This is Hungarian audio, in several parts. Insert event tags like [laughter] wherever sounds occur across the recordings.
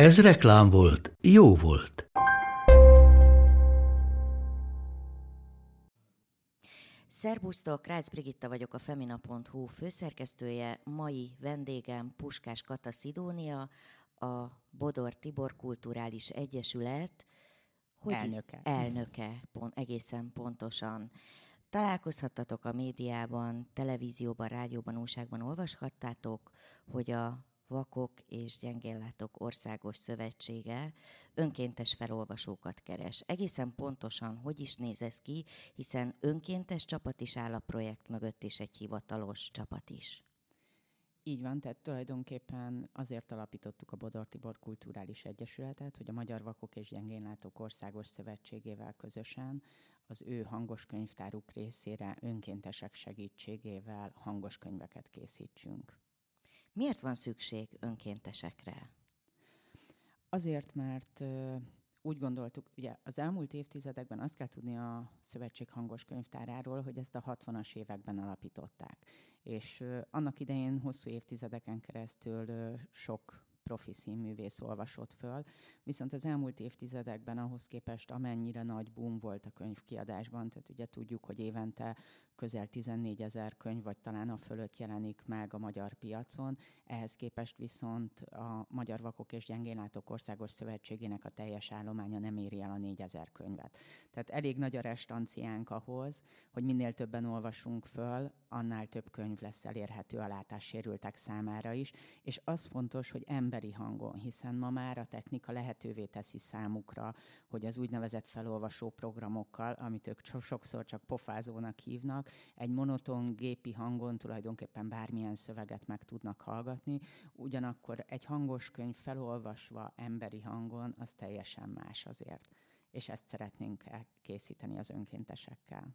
Ez reklám volt, jó volt. Szerbusztok, Rácz Brigitta vagyok, a Femina.hu főszerkesztője. Mai vendégem Puskás Kata Szidónia, a Bodor Tibor Kulturális Egyesület hogy elnöke. Elnöke, pont, egészen pontosan. Találkozhattatok a médiában, televízióban, rádióban, újságban, olvashattátok, hogy a Vakok és Gyengéllátók Országos Szövetsége önkéntes felolvasókat keres. Egészen pontosan hogy is néz ez ki, hiszen önkéntes csapat is áll a projekt mögött, és egy hivatalos csapat is. Így van, tehát tulajdonképpen azért alapítottuk a Bodor Tibor Kulturális Egyesületet, hogy a Magyar Vakok és Gyengénlátók Országos Szövetségével közösen az ő hangos könyvtáruk részére önkéntesek segítségével hangos könyveket készítsünk. Miért van szükség önkéntesekre? Azért, mert úgy gondoltuk, ugye az elmúlt évtizedekben azt kell tudni a Szövetség hangos könyvtáráról, hogy ezt a 60-as években alapították. És annak idején hosszú évtizedeken keresztül sok profi színművész olvasott föl, viszont az elmúlt évtizedekben ahhoz képest amennyire nagy boom volt a könyvkiadásban, tehát ugye tudjuk, hogy évente közel 14 ezer könyv, vagy talán a fölött jelenik meg a magyar piacon. Ehhez képest viszont a Magyar Vakok és Gyengénlátók Országos Szövetségének a teljes állománya nem éri el a 4 ezer könyvet. Tehát elég nagy a restanciánk ahhoz, hogy minél többen olvasunk föl, annál több könyv lesz elérhető a látássérültek számára is, és az fontos, hogy emberi hangon, hiszen ma már a technika lehetővé teszi számukra, hogy az úgynevezett felolvasó programokkal, amit ők sokszor csak pofázónak hívnak, egy monoton gépi hangon tulajdonképpen bármilyen szöveget meg tudnak hallgatni, ugyanakkor egy hangos könyv felolvasva emberi hangon, az teljesen más azért. És ezt szeretnénk készíteni az önkéntesekkel.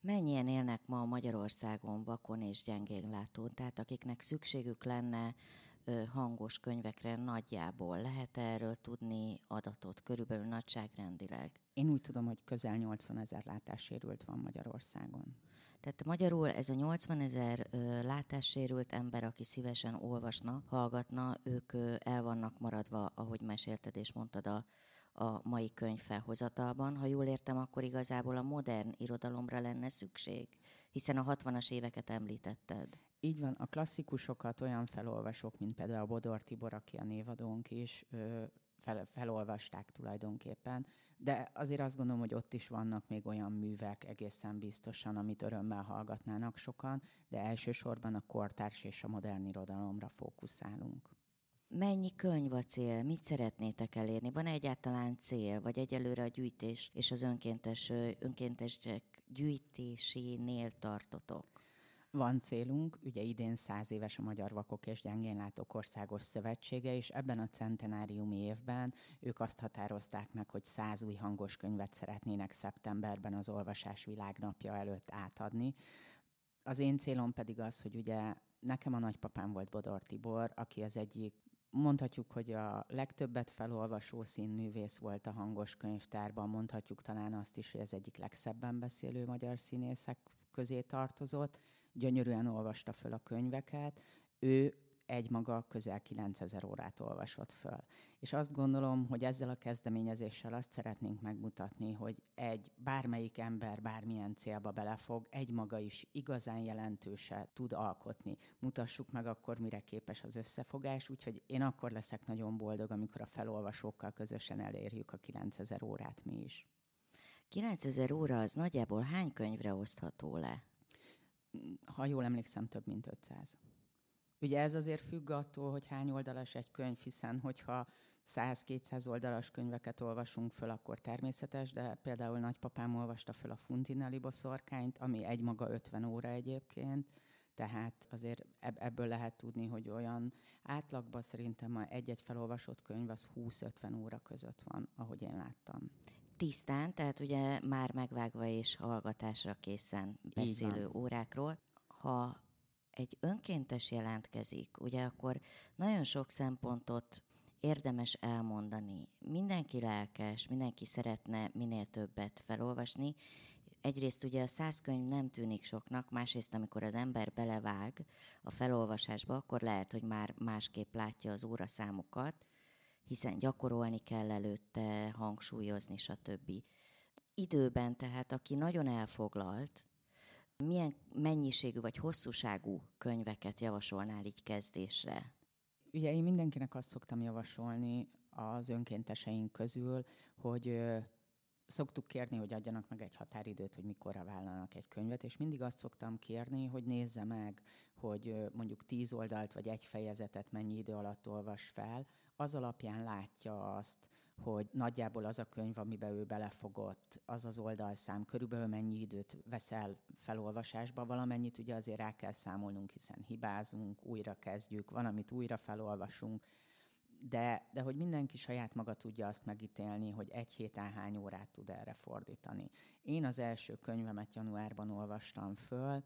Mennyien élnek ma Magyarországon vakon és gyengénlátón, tehát akiknek szükségük lenne hangos könyvekre nagyjából. Lehet erről tudni adatot, körülbelül nagyságrendileg? Én úgy tudom, hogy közel 80 ezer látássérült van Magyarországon. Tehát magyarul ez a 80 ezer látássérült ember, aki szívesen olvasna, hallgatna, ők el vannak maradva, ahogy mesélted és mondtad a, a mai könyv felhozatalban. Ha jól értem, akkor igazából a modern irodalomra lenne szükség, hiszen a 60-as éveket említetted. Így van, a klasszikusokat olyan felolvasók, mint például a Bodor Tibor, aki a névadónk is, fel, felolvasták tulajdonképpen, de azért azt gondolom, hogy ott is vannak még olyan művek egészen biztosan, amit örömmel hallgatnának sokan, de elsősorban a kortárs és a modern irodalomra fókuszálunk. Mennyi könyv a cél? Mit szeretnétek elérni? Van egyáltalán cél, vagy egyelőre a gyűjtés és az önkéntes, önkéntesek gyűjtésénél tartotok? Van célunk, ugye idén száz éves a Magyar Vakok és Gyengénlátók Országos Szövetsége, és ebben a centenáriumi évben ők azt határozták meg, hogy száz új hangos könyvet szeretnének szeptemberben az Olvasás Világnapja előtt átadni. Az én célom pedig az, hogy ugye nekem a nagypapám volt Bodor Tibor, aki az egyik mondhatjuk, hogy a legtöbbet felolvasó színművész volt a hangos könyvtárban, mondhatjuk talán azt is, hogy ez egyik legszebben beszélő magyar színészek közé tartozott, gyönyörűen olvasta föl a könyveket, ő egy maga közel 9000 órát olvasott föl. És azt gondolom, hogy ezzel a kezdeményezéssel azt szeretnénk megmutatni, hogy egy bármelyik ember bármilyen célba belefog, egy maga is igazán jelentőse tud alkotni. Mutassuk meg akkor, mire képes az összefogás, úgyhogy én akkor leszek nagyon boldog, amikor a felolvasókkal közösen elérjük a 9000 órát mi is. 9000 óra az nagyjából hány könyvre osztható le? Ha jól emlékszem, több mint 500. Ugye ez azért függ attól, hogy hány oldalas egy könyv, hiszen hogyha 100-200 oldalas könyveket olvasunk föl, akkor természetes, de például nagypapám olvasta föl a Funtinelli boszorkányt, ami egymaga 50 óra egyébként, Tehát azért ebből lehet tudni, hogy olyan átlagban szerintem egy-egy felolvasott könyv az 20-50 óra között van, ahogy én láttam. Tisztán, tehát ugye már megvágva és hallgatásra készen beszélő órákról. Ha egy önkéntes jelentkezik, ugye akkor nagyon sok szempontot érdemes elmondani. Mindenki lelkes, mindenki szeretne minél többet felolvasni. Egyrészt ugye a száz könyv nem tűnik soknak, másrészt amikor az ember belevág a felolvasásba, akkor lehet, hogy már másképp látja az óraszámokat, hiszen gyakorolni kell előtte, hangsúlyozni, stb. Időben tehát, aki nagyon elfoglalt, milyen mennyiségű vagy hosszúságú könyveket javasolnál így kezdésre? Ugye én mindenkinek azt szoktam javasolni az önkénteseink közül, hogy szoktuk kérni, hogy adjanak meg egy határidőt, hogy mikorra vállalnak egy könyvet, és mindig azt szoktam kérni, hogy nézze meg, hogy mondjuk tíz oldalt vagy egy fejezetet mennyi idő alatt olvas fel, az alapján látja azt, hogy nagyjából az a könyv, amiben ő belefogott, az az oldalszám, körülbelül mennyi időt veszel felolvasásba, valamennyit ugye azért rá kell számolnunk, hiszen hibázunk, újra kezdjük, van, amit újra felolvasunk, de, de hogy mindenki saját maga tudja azt megítélni, hogy egy héten hány órát tud erre fordítani. Én az első könyvemet januárban olvastam föl,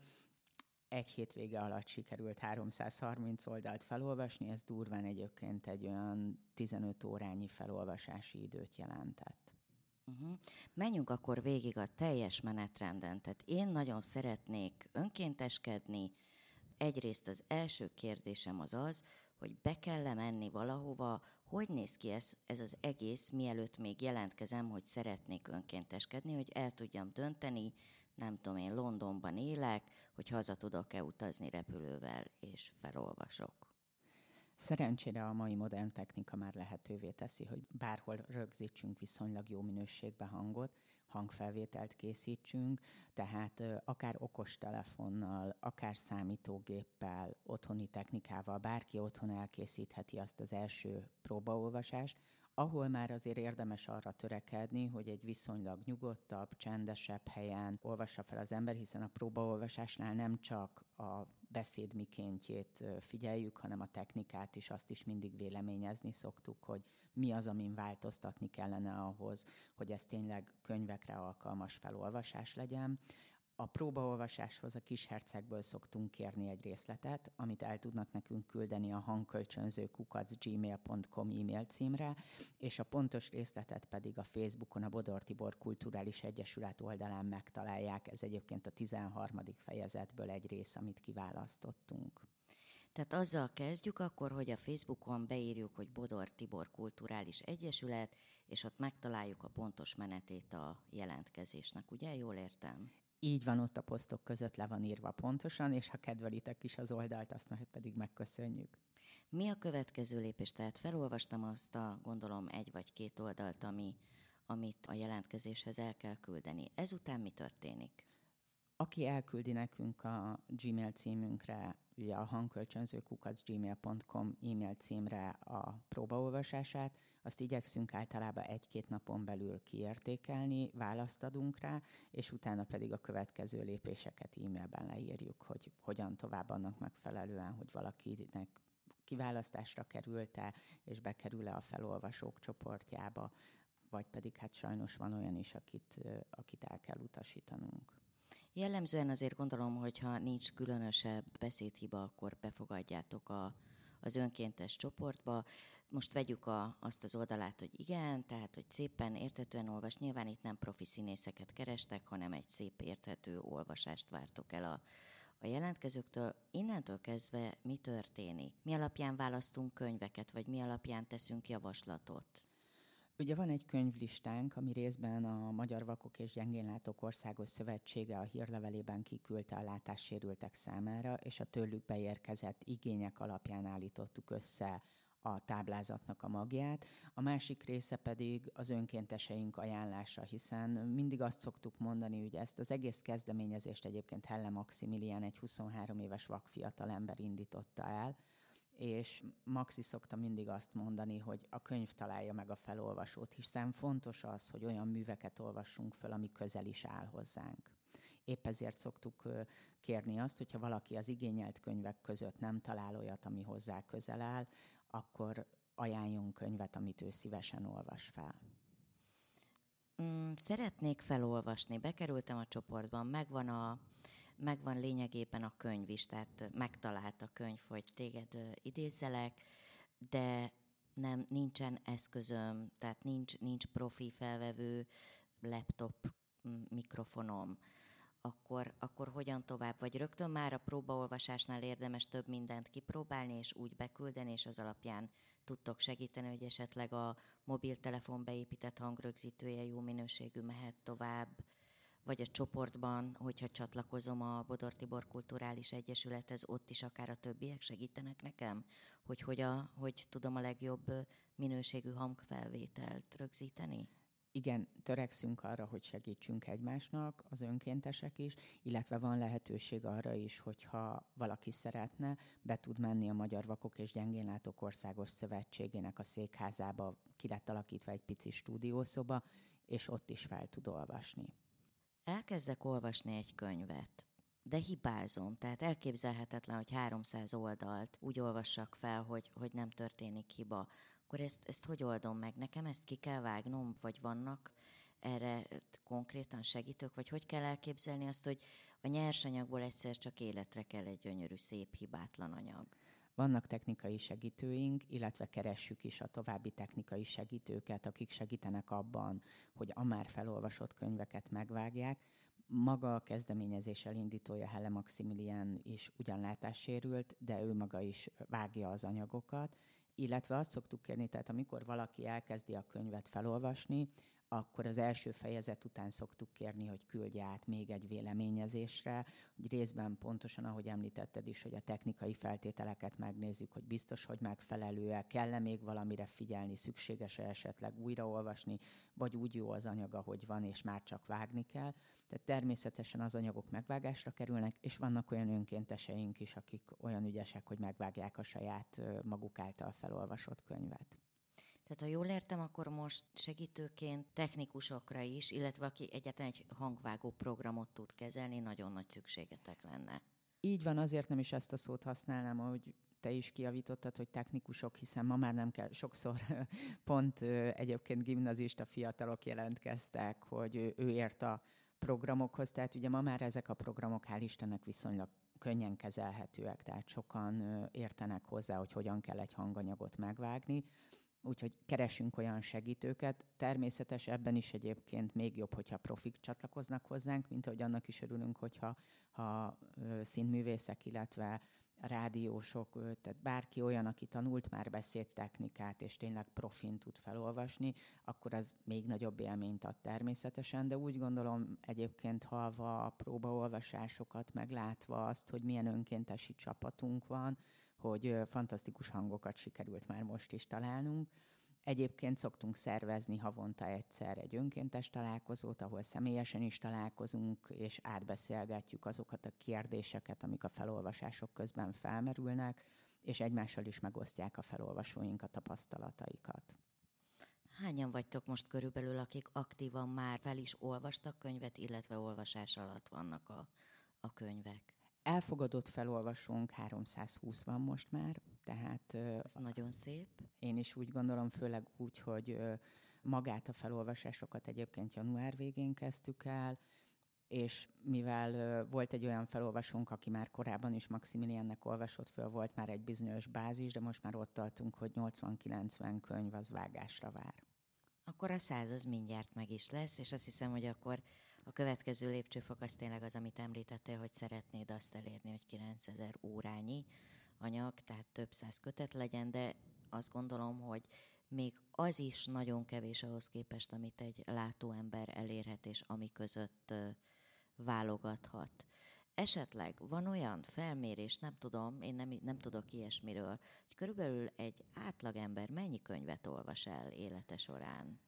egy hétvége alatt sikerült 330 oldalt felolvasni, ez durván egyébként egy olyan 15 órányi felolvasási időt jelentett. Uh-huh. Menjünk akkor végig a teljes menetrenden. Tehát én nagyon szeretnék önkénteskedni. Egyrészt az első kérdésem az az, hogy be kell menni valahova, hogy néz ki ez, ez az egész, mielőtt még jelentkezem, hogy szeretnék önkénteskedni, hogy el tudjam dönteni, nem tudom én, Londonban élek, hogy haza tudok-e utazni repülővel, és felolvasok. Szerencsére a mai modern technika már lehetővé teszi, hogy bárhol rögzítsünk viszonylag jó minőségbe hangot, hangfelvételt készítsünk, tehát akár okostelefonnal, akár számítógéppel, otthoni technikával bárki otthon elkészítheti azt az első próbaolvasást, ahol már azért érdemes arra törekedni, hogy egy viszonylag nyugodtabb, csendesebb helyen olvassa fel az ember, hiszen a próbaolvasásnál nem csak a beszéd mikéntjét figyeljük, hanem a technikát is, azt is mindig véleményezni szoktuk, hogy mi az, amin változtatni kellene ahhoz, hogy ez tényleg könyvekre alkalmas felolvasás legyen. A próbaolvasáshoz a kis hercegből szoktunk kérni egy részletet, amit el tudnak nekünk küldeni a hangkölcsönző kukacgmail.com e-mail címre, és a pontos részletet pedig a Facebookon a Bodor Tibor Kulturális Egyesület oldalán megtalálják. Ez egyébként a 13. fejezetből egy rész, amit kiválasztottunk. Tehát azzal kezdjük akkor, hogy a Facebookon beírjuk, hogy Bodor Tibor Kulturális Egyesület, és ott megtaláljuk a pontos menetét a jelentkezésnek, ugye? Jól értem? Így van ott a posztok között le van írva pontosan, és ha kedvelitek is az oldalt, azt majd pedig megköszönjük. Mi a következő lépés? Tehát felolvastam azt a, gondolom, egy vagy két oldalt, ami, amit a jelentkezéshez el kell küldeni. Ezután mi történik? Aki elküldi nekünk a Gmail címünkre ugye a hangkölcsönző gmail.com e-mail címre a próbaolvasását, azt igyekszünk általában egy-két napon belül kiértékelni, választ adunk rá, és utána pedig a következő lépéseket e-mailben leírjuk, hogy hogyan tovább annak megfelelően, hogy valakinek kiválasztásra került-e, és bekerül-e a felolvasók csoportjába, vagy pedig hát sajnos van olyan is, akit, akit el kell utasítanunk. Jellemzően azért gondolom, hogy ha nincs különösebb beszédhiba, akkor befogadjátok a, az önkéntes csoportba. Most vegyük a, azt az oldalát, hogy igen, tehát hogy szépen érthetően olvas. Nyilván itt nem profi színészeket kerestek, hanem egy szép érthető olvasást vártok el a, a jelentkezőktől. Innentől kezdve mi történik? Mi alapján választunk könyveket, vagy mi alapján teszünk javaslatot? Ugye van egy könyvlistánk, ami részben a Magyar Vakok és Gyengénlátók Országos Szövetsége a hírlevelében kiküldte a látássérültek számára, és a tőlük beérkezett igények alapján állítottuk össze a táblázatnak a magját, a másik része pedig az önkénteseink ajánlása, hiszen mindig azt szoktuk mondani, hogy ezt az egész kezdeményezést egyébként Helle Maximilian, egy 23 éves vakfiatal ember indította el, és Maxi szokta mindig azt mondani, hogy a könyv találja meg a felolvasót, hiszen fontos az, hogy olyan műveket olvassunk föl, ami közel is áll hozzánk. Épp ezért szoktuk kérni azt, hogyha valaki az igényelt könyvek között nem talál olyat, ami hozzá közel áll, akkor ajánljunk könyvet, amit ő szívesen olvas fel. Mm, szeretnék felolvasni, bekerültem a csoportban, megvan a megvan lényegében a könyv is, tehát megtalált a könyv, hogy téged idézzelek, de nem, nincsen eszközöm, tehát nincs, nincs profi felvevő laptop mikrofonom, akkor, akkor hogyan tovább? Vagy rögtön már a próbaolvasásnál érdemes több mindent kipróbálni, és úgy beküldeni, és az alapján tudtok segíteni, hogy esetleg a mobiltelefon beépített hangrögzítője jó minőségű mehet tovább, vagy a csoportban, hogyha csatlakozom a Bodor Tibor Kulturális Egyesülethez, ott is akár a többiek segítenek nekem, hogy hogy, a, hogy tudom a legjobb minőségű hangfelvételt rögzíteni? igen, törekszünk arra, hogy segítsünk egymásnak, az önkéntesek is, illetve van lehetőség arra is, hogyha valaki szeretne, be tud menni a Magyar Vakok és Gyengénlátók Országos Szövetségének a székházába, ki lett alakítva egy pici stúdiószoba, és ott is fel tud olvasni elkezdek olvasni egy könyvet, de hibázom, tehát elképzelhetetlen, hogy 300 oldalt úgy olvassak fel, hogy, hogy nem történik hiba. Akkor ezt, ezt hogy oldom meg? Nekem ezt ki kell vágnom, vagy vannak erre konkrétan segítők, vagy hogy kell elképzelni azt, hogy a nyersanyagból egyszer csak életre kell egy gyönyörű, szép, hibátlan anyag? Vannak technikai segítőink, illetve keressük is a további technikai segítőket, akik segítenek abban, hogy a már felolvasott könyveket megvágják. Maga a kezdeményezés elindítója Helle Maximilian is ugyan látássérült, de ő maga is vágja az anyagokat, illetve azt szoktuk kérni, tehát amikor valaki elkezdi a könyvet felolvasni, akkor az első fejezet után szoktuk kérni, hogy küldje át még egy véleményezésre, hogy részben pontosan, ahogy említetted is, hogy a technikai feltételeket megnézzük, hogy biztos, hogy megfelelő-e, kell-e még valamire figyelni, szükséges-e esetleg újraolvasni, vagy úgy jó az anyag, ahogy van, és már csak vágni kell. Tehát természetesen az anyagok megvágásra kerülnek, és vannak olyan önkénteseink is, akik olyan ügyesek, hogy megvágják a saját maguk által felolvasott könyvet. Tehát ha jól értem, akkor most segítőként technikusokra is, illetve aki egyetlen egy hangvágó programot tud kezelni, nagyon nagy szükségetek lenne. Így van, azért nem is ezt a szót használnám, ahogy te is kiavítottad, hogy technikusok, hiszen ma már nem kell, sokszor [laughs] pont egyébként gimnazista fiatalok jelentkeztek, hogy ő ért a programokhoz, tehát ugye ma már ezek a programok hál' Istennek viszonylag könnyen kezelhetőek, tehát sokan értenek hozzá, hogy hogyan kell egy hanganyagot megvágni. Úgyhogy keresünk olyan segítőket. Természetes ebben is egyébként még jobb, hogyha profik csatlakoznak hozzánk, mint ahogy annak is örülünk, hogyha ha színművészek, illetve rádiósok, tehát bárki olyan, aki tanult már beszédtechnikát, és tényleg profin tud felolvasni, akkor az még nagyobb élményt ad természetesen, de úgy gondolom egyébként halva a próbaolvasásokat, meglátva azt, hogy milyen önkéntesi csapatunk van, hogy fantasztikus hangokat sikerült már most is találnunk. Egyébként szoktunk szervezni havonta egyszer egy önkéntes találkozót, ahol személyesen is találkozunk, és átbeszélgetjük azokat a kérdéseket, amik a felolvasások közben felmerülnek, és egymással is megosztják a felolvasóink a tapasztalataikat. Hányan vagytok most körülbelül, akik aktívan már fel is olvastak könyvet, illetve olvasás alatt vannak a, a könyvek? Elfogadott felolvasónk 320 van most már, tehát... Ez nagyon szép. Én is úgy gondolom, főleg úgy, hogy magát a felolvasásokat egyébként január végén kezdtük el, és mivel volt egy olyan felolvasónk, aki már korábban is Maximiliannek olvasott föl, volt már egy bizonyos bázis, de most már ott tartunk, hogy 80-90 könyv az vágásra vár. Akkor a száz az mindjárt meg is lesz, és azt hiszem, hogy akkor a következő lépcsőfok az tényleg az, amit említettél, hogy szeretnéd azt elérni, hogy 9000 órányi anyag, tehát több száz kötet legyen, de azt gondolom, hogy még az is nagyon kevés ahhoz képest, amit egy látóember elérhet, és ami között válogathat. Esetleg van olyan felmérés, nem tudom, én nem, nem tudok ilyesmiről, hogy körülbelül egy átlagember mennyi könyvet olvas el élete során?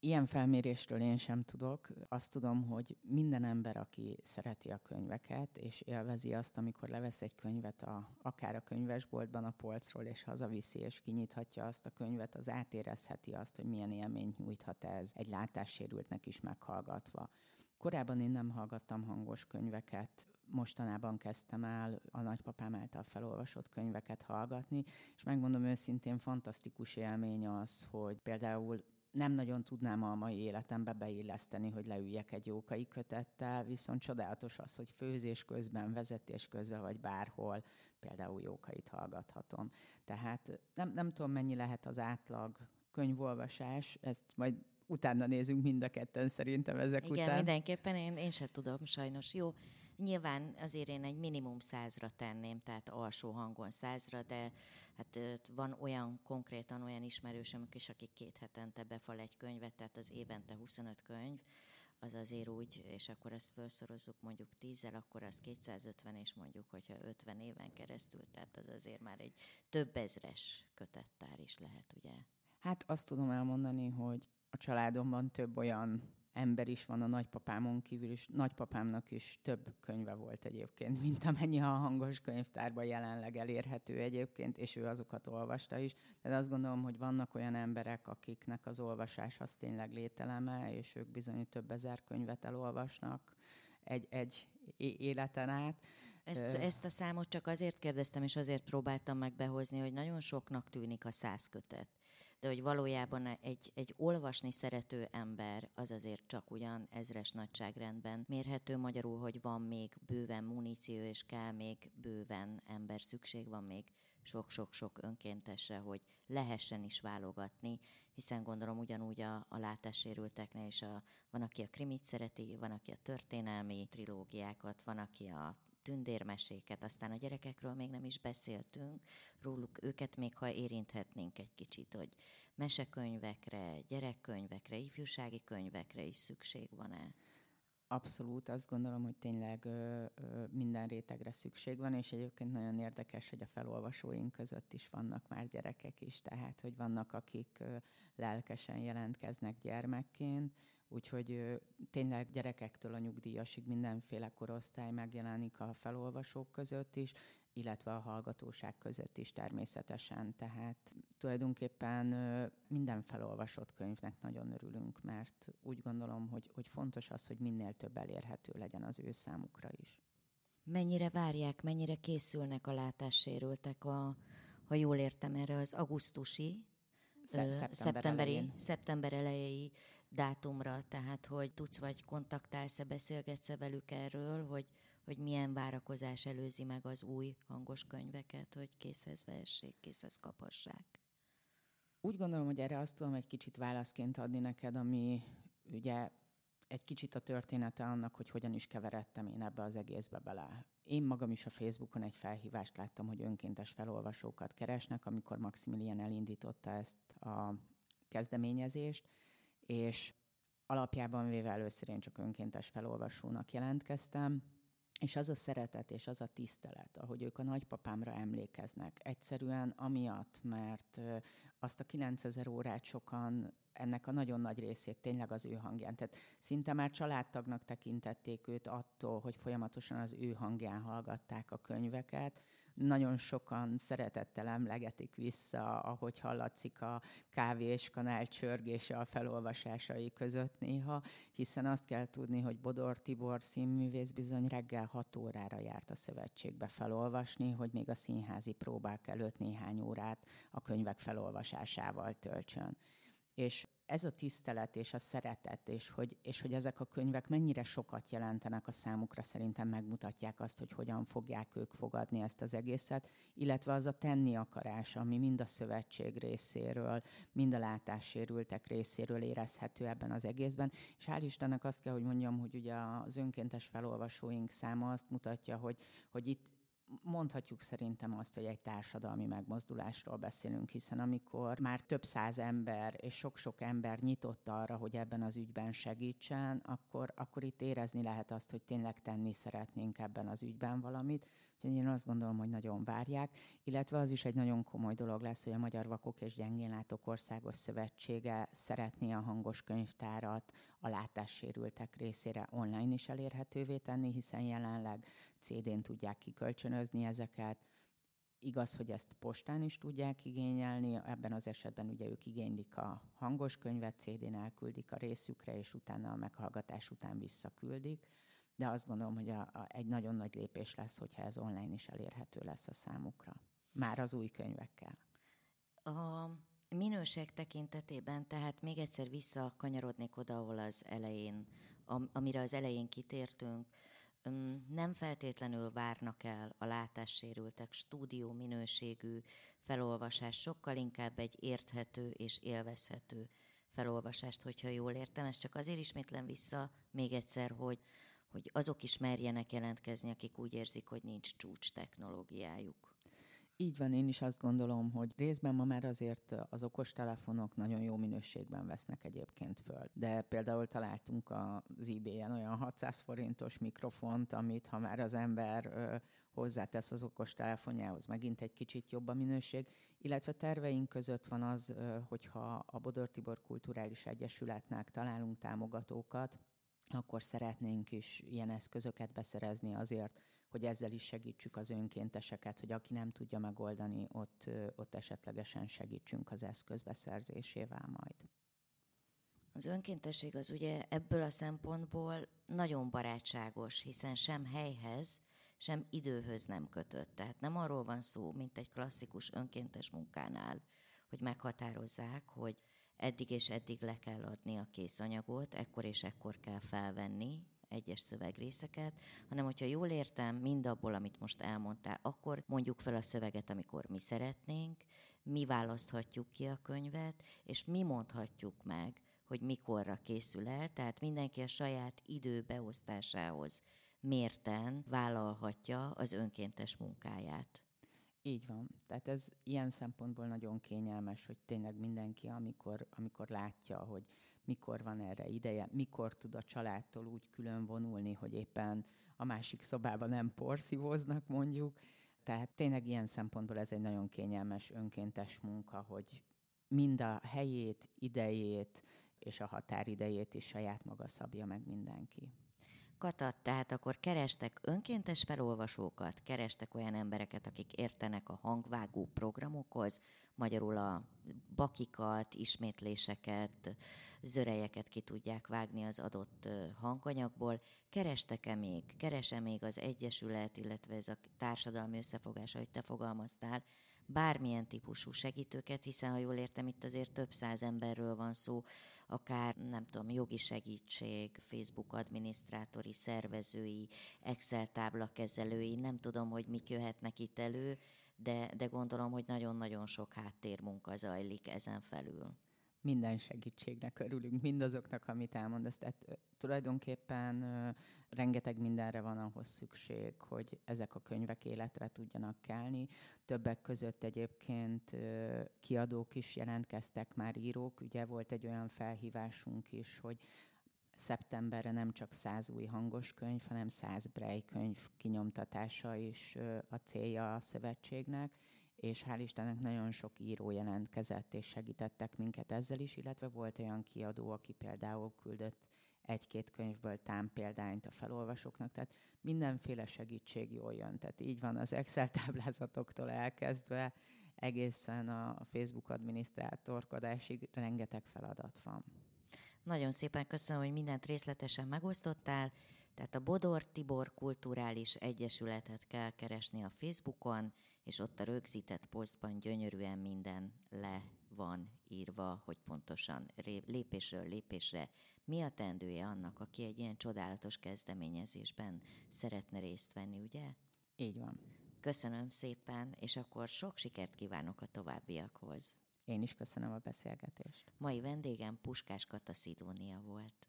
Ilyen felmérésről én sem tudok. Azt tudom, hogy minden ember, aki szereti a könyveket, és élvezi azt, amikor levesz egy könyvet a, akár a könyvesboltban a polcról, és hazaviszi, és kinyithatja azt a könyvet, az átérezheti azt, hogy milyen élményt nyújthat ez egy látássérültnek is meghallgatva. Korábban én nem hallgattam hangos könyveket, mostanában kezdtem el a nagypapám által felolvasott könyveket hallgatni, és megmondom őszintén, fantasztikus élmény az, hogy például nem nagyon tudnám a mai életembe beilleszteni, hogy leüljek egy jókai kötettel, viszont csodálatos az, hogy főzés közben, vezetés közben, vagy bárhol például jókait hallgathatom. Tehát nem, nem tudom, mennyi lehet az átlag könyvolvasás, ezt majd utána nézünk mind a ketten szerintem ezek Igen, után. mindenképpen én, én sem tudom sajnos. Jó, nyilván azért én egy minimum százra tenném, tehát alsó hangon százra, de hát van olyan konkrétan olyan ismerősöm is, akik két hetente befal egy könyvet, tehát az évente 25 könyv, az azért úgy, és akkor ezt felszorozzuk mondjuk tízzel, akkor az 250, és mondjuk, hogyha 50 éven keresztül, tehát az azért már egy több ezres kötettár is lehet, ugye? Hát azt tudom elmondani, hogy a családomban több olyan ember is van a nagypapámon kívül, és nagypapámnak is több könyve volt egyébként, [laughs] mint amennyi a hangos könyvtárban jelenleg elérhető egyébként, és ő azokat olvasta is. De azt gondolom, hogy vannak olyan emberek, akiknek az olvasás az tényleg lételeme, és ők bizony több ezer könyvet elolvasnak egy, egy életen át. Ezt, ezt a számot csak azért kérdeztem, és azért próbáltam meg behozni, hogy nagyon soknak tűnik a száz kötet de hogy valójában egy, egy olvasni szerető ember az azért csak ugyan ezres nagyságrendben mérhető. Magyarul, hogy van még bőven muníció, és kell még bőven ember, szükség van még sok-sok-sok önkéntesre, hogy lehessen is válogatni, hiszen gondolom ugyanúgy a, a látássérülteknél is a, van, aki a krimit szereti, van, aki a történelmi trilógiákat, van, aki a tündérmeséket, aztán a gyerekekről még nem is beszéltünk, róluk őket még ha érinthetnénk egy kicsit, hogy mesekönyvekre, gyerekkönyvekre, ifjúsági könyvekre is szükség van-e? Abszolút, azt gondolom, hogy tényleg ö, ö, minden rétegre szükség van, és egyébként nagyon érdekes, hogy a felolvasóink között is vannak már gyerekek is, tehát hogy vannak, akik ö, lelkesen jelentkeznek gyermekként, Úgyhogy tényleg gyerekektől a nyugdíjasig mindenféle korosztály megjelenik a felolvasók között is, illetve a hallgatóság között is természetesen. Tehát tulajdonképpen minden felolvasott könyvnek nagyon örülünk, mert úgy gondolom, hogy, hogy fontos az, hogy minél több elérhető legyen az ő számukra is. Mennyire várják, mennyire készülnek a látássérültek, a, ha jól értem erre, az augusztusi, szeptember, szeptemberi, elején. szeptember elejei dátumra, tehát hogy tudsz vagy kontaktálsz-e, beszélgetsz-e velük erről, hogy, hogy milyen várakozás előzi meg az új hangos könyveket, hogy készhez vehessék, készhez kaphassák? Úgy gondolom, hogy erre azt tudom egy kicsit válaszként adni neked, ami ugye egy kicsit a története annak, hogy hogyan is keveredtem én ebbe az egészbe bele. Én magam is a Facebookon egy felhívást láttam, hogy önkéntes felolvasókat keresnek, amikor Maximilian elindította ezt a kezdeményezést, és alapjában véve először én csak önkéntes felolvasónak jelentkeztem, és az a szeretet és az a tisztelet, ahogy ők a nagypapámra emlékeznek, egyszerűen amiatt, mert azt a 9000 órát sokan ennek a nagyon nagy részét tényleg az ő hangján. Tehát szinte már családtagnak tekintették őt attól, hogy folyamatosan az ő hangján hallgatták a könyveket, nagyon sokan szeretettel emlegetik vissza, ahogy hallatszik a kávéskanál csörgése a felolvasásai között néha, hiszen azt kell tudni, hogy Bodor Tibor színművész bizony reggel 6 órára járt a szövetségbe felolvasni, hogy még a színházi próbák előtt néhány órát a könyvek felolvasásával töltsön. És ez a tisztelet és a szeretet, és hogy, és hogy ezek a könyvek mennyire sokat jelentenek a számukra, szerintem megmutatják azt, hogy hogyan fogják ők fogadni ezt az egészet, illetve az a tenni akarás, ami mind a szövetség részéről, mind a látássérültek részéről érezhető ebben az egészben. És hál' Istennek azt kell, hogy mondjam, hogy ugye az önkéntes felolvasóink száma azt mutatja, hogy, hogy itt mondhatjuk szerintem azt, hogy egy társadalmi megmozdulásról beszélünk, hiszen amikor már több száz ember és sok-sok ember nyitott arra, hogy ebben az ügyben segítsen, akkor, akkor itt érezni lehet azt, hogy tényleg tenni szeretnénk ebben az ügyben valamit. Úgyhogy én azt gondolom, hogy nagyon várják, illetve az is egy nagyon komoly dolog lesz, hogy a Magyar Vakok és Gyengénlátók Országos Szövetsége szeretné a hangos könyvtárat a látássérültek részére online is elérhetővé tenni, hiszen jelenleg CD-n tudják kikölcsönözni ezeket, Igaz, hogy ezt postán is tudják igényelni, ebben az esetben ugye ők igénylik a hangos könyvet, CD-n elküldik a részükre, és utána a meghallgatás után visszaküldik. De azt gondolom, hogy a, a, egy nagyon nagy lépés lesz, hogyha ez online is elérhető lesz a számukra. Már az új könyvekkel. A minőség tekintetében, tehát még egyszer visszakanyarodnék oda, ahol az elején, amire az elején kitértünk, nem feltétlenül várnak el a látássérültek stúdió minőségű felolvasás, sokkal inkább egy érthető és élvezhető felolvasást, hogyha jól értem. Ez csak azért ismétlen vissza még egyszer, hogy, hogy azok is merjenek jelentkezni, akik úgy érzik, hogy nincs csúcs technológiájuk. Így van, én is azt gondolom, hogy részben ma már azért az okostelefonok nagyon jó minőségben vesznek egyébként föl. De például találtunk az eBay-en olyan 600 forintos mikrofont, amit ha már az ember hozzátesz az okostelefonjához, megint egy kicsit jobb a minőség, illetve terveink között van az, hogyha a Bodor Tibor Kulturális Egyesületnek találunk támogatókat, akkor szeretnénk is ilyen eszközöket beszerezni azért, hogy ezzel is segítsük az önkénteseket, hogy aki nem tudja megoldani, ott, ott esetlegesen segítsünk az eszköz beszerzésével majd. Az önkéntesség az ugye ebből a szempontból nagyon barátságos, hiszen sem helyhez, sem időhöz nem kötött. Tehát nem arról van szó, mint egy klasszikus önkéntes munkánál, hogy meghatározzák, hogy eddig és eddig le kell adni a készanyagot, ekkor és ekkor kell felvenni, egyes szövegrészeket, hanem hogyha jól értem, mind abból, amit most elmondtál, akkor mondjuk fel a szöveget, amikor mi szeretnénk, mi választhatjuk ki a könyvet, és mi mondhatjuk meg, hogy mikorra készül el, tehát mindenki a saját időbeosztásához mérten vállalhatja az önkéntes munkáját. Így van. Tehát ez ilyen szempontból nagyon kényelmes, hogy tényleg mindenki, amikor, amikor látja, hogy mikor van erre ideje, mikor tud a családtól úgy külön vonulni, hogy éppen a másik szobában nem porszívóznak mondjuk. Tehát tényleg ilyen szempontból ez egy nagyon kényelmes önkéntes munka, hogy mind a helyét, idejét és a határidejét is saját maga szabja meg mindenki katat, tehát akkor kerestek önkéntes felolvasókat, kerestek olyan embereket, akik értenek a hangvágó programokhoz, magyarul a bakikat, ismétléseket, zörejeket ki tudják vágni az adott hanganyagból. Kerestek-e még, kerese még az Egyesület, illetve ez a társadalmi összefogás, ahogy te fogalmaztál, bármilyen típusú segítőket, hiszen ha jól értem, itt azért több száz emberről van szó, akár nem tudom, jogi segítség, Facebook adminisztrátori, szervezői, Excel tábla kezelői, nem tudom, hogy mik jöhetnek itt elő, de, de gondolom, hogy nagyon-nagyon sok háttérmunka zajlik ezen felül minden segítségnek örülünk, mindazoknak, amit elmondasz. Tehát tulajdonképpen rengeteg mindenre van ahhoz szükség, hogy ezek a könyvek életre tudjanak kelni. Többek között egyébként kiadók is jelentkeztek, már írók. Ugye volt egy olyan felhívásunk is, hogy szeptemberre nem csak száz új hangos könyv, hanem száz Brej könyv kinyomtatása is a célja a szövetségnek és hál' Istennek nagyon sok író jelentkezett, és segítettek minket ezzel is, illetve volt olyan kiadó, aki például küldött egy-két könyvből tám példányt a felolvasóknak, tehát mindenféle segítség jól jön. Tehát így van az Excel táblázatoktól elkezdve egészen a Facebook adminisztrátorkodásig rengeteg feladat van. Nagyon szépen köszönöm, hogy mindent részletesen megosztottál. Tehát a Bodor Tibor Kulturális Egyesületet kell keresni a Facebookon, és ott a rögzített posztban gyönyörűen minden le van írva, hogy pontosan lépésről lépésre mi a tendője annak, aki egy ilyen csodálatos kezdeményezésben szeretne részt venni, ugye? Így van. Köszönöm szépen, és akkor sok sikert kívánok a továbbiakhoz. Én is köszönöm a beszélgetést. Mai vendégem Puskás Kata Szidónia volt.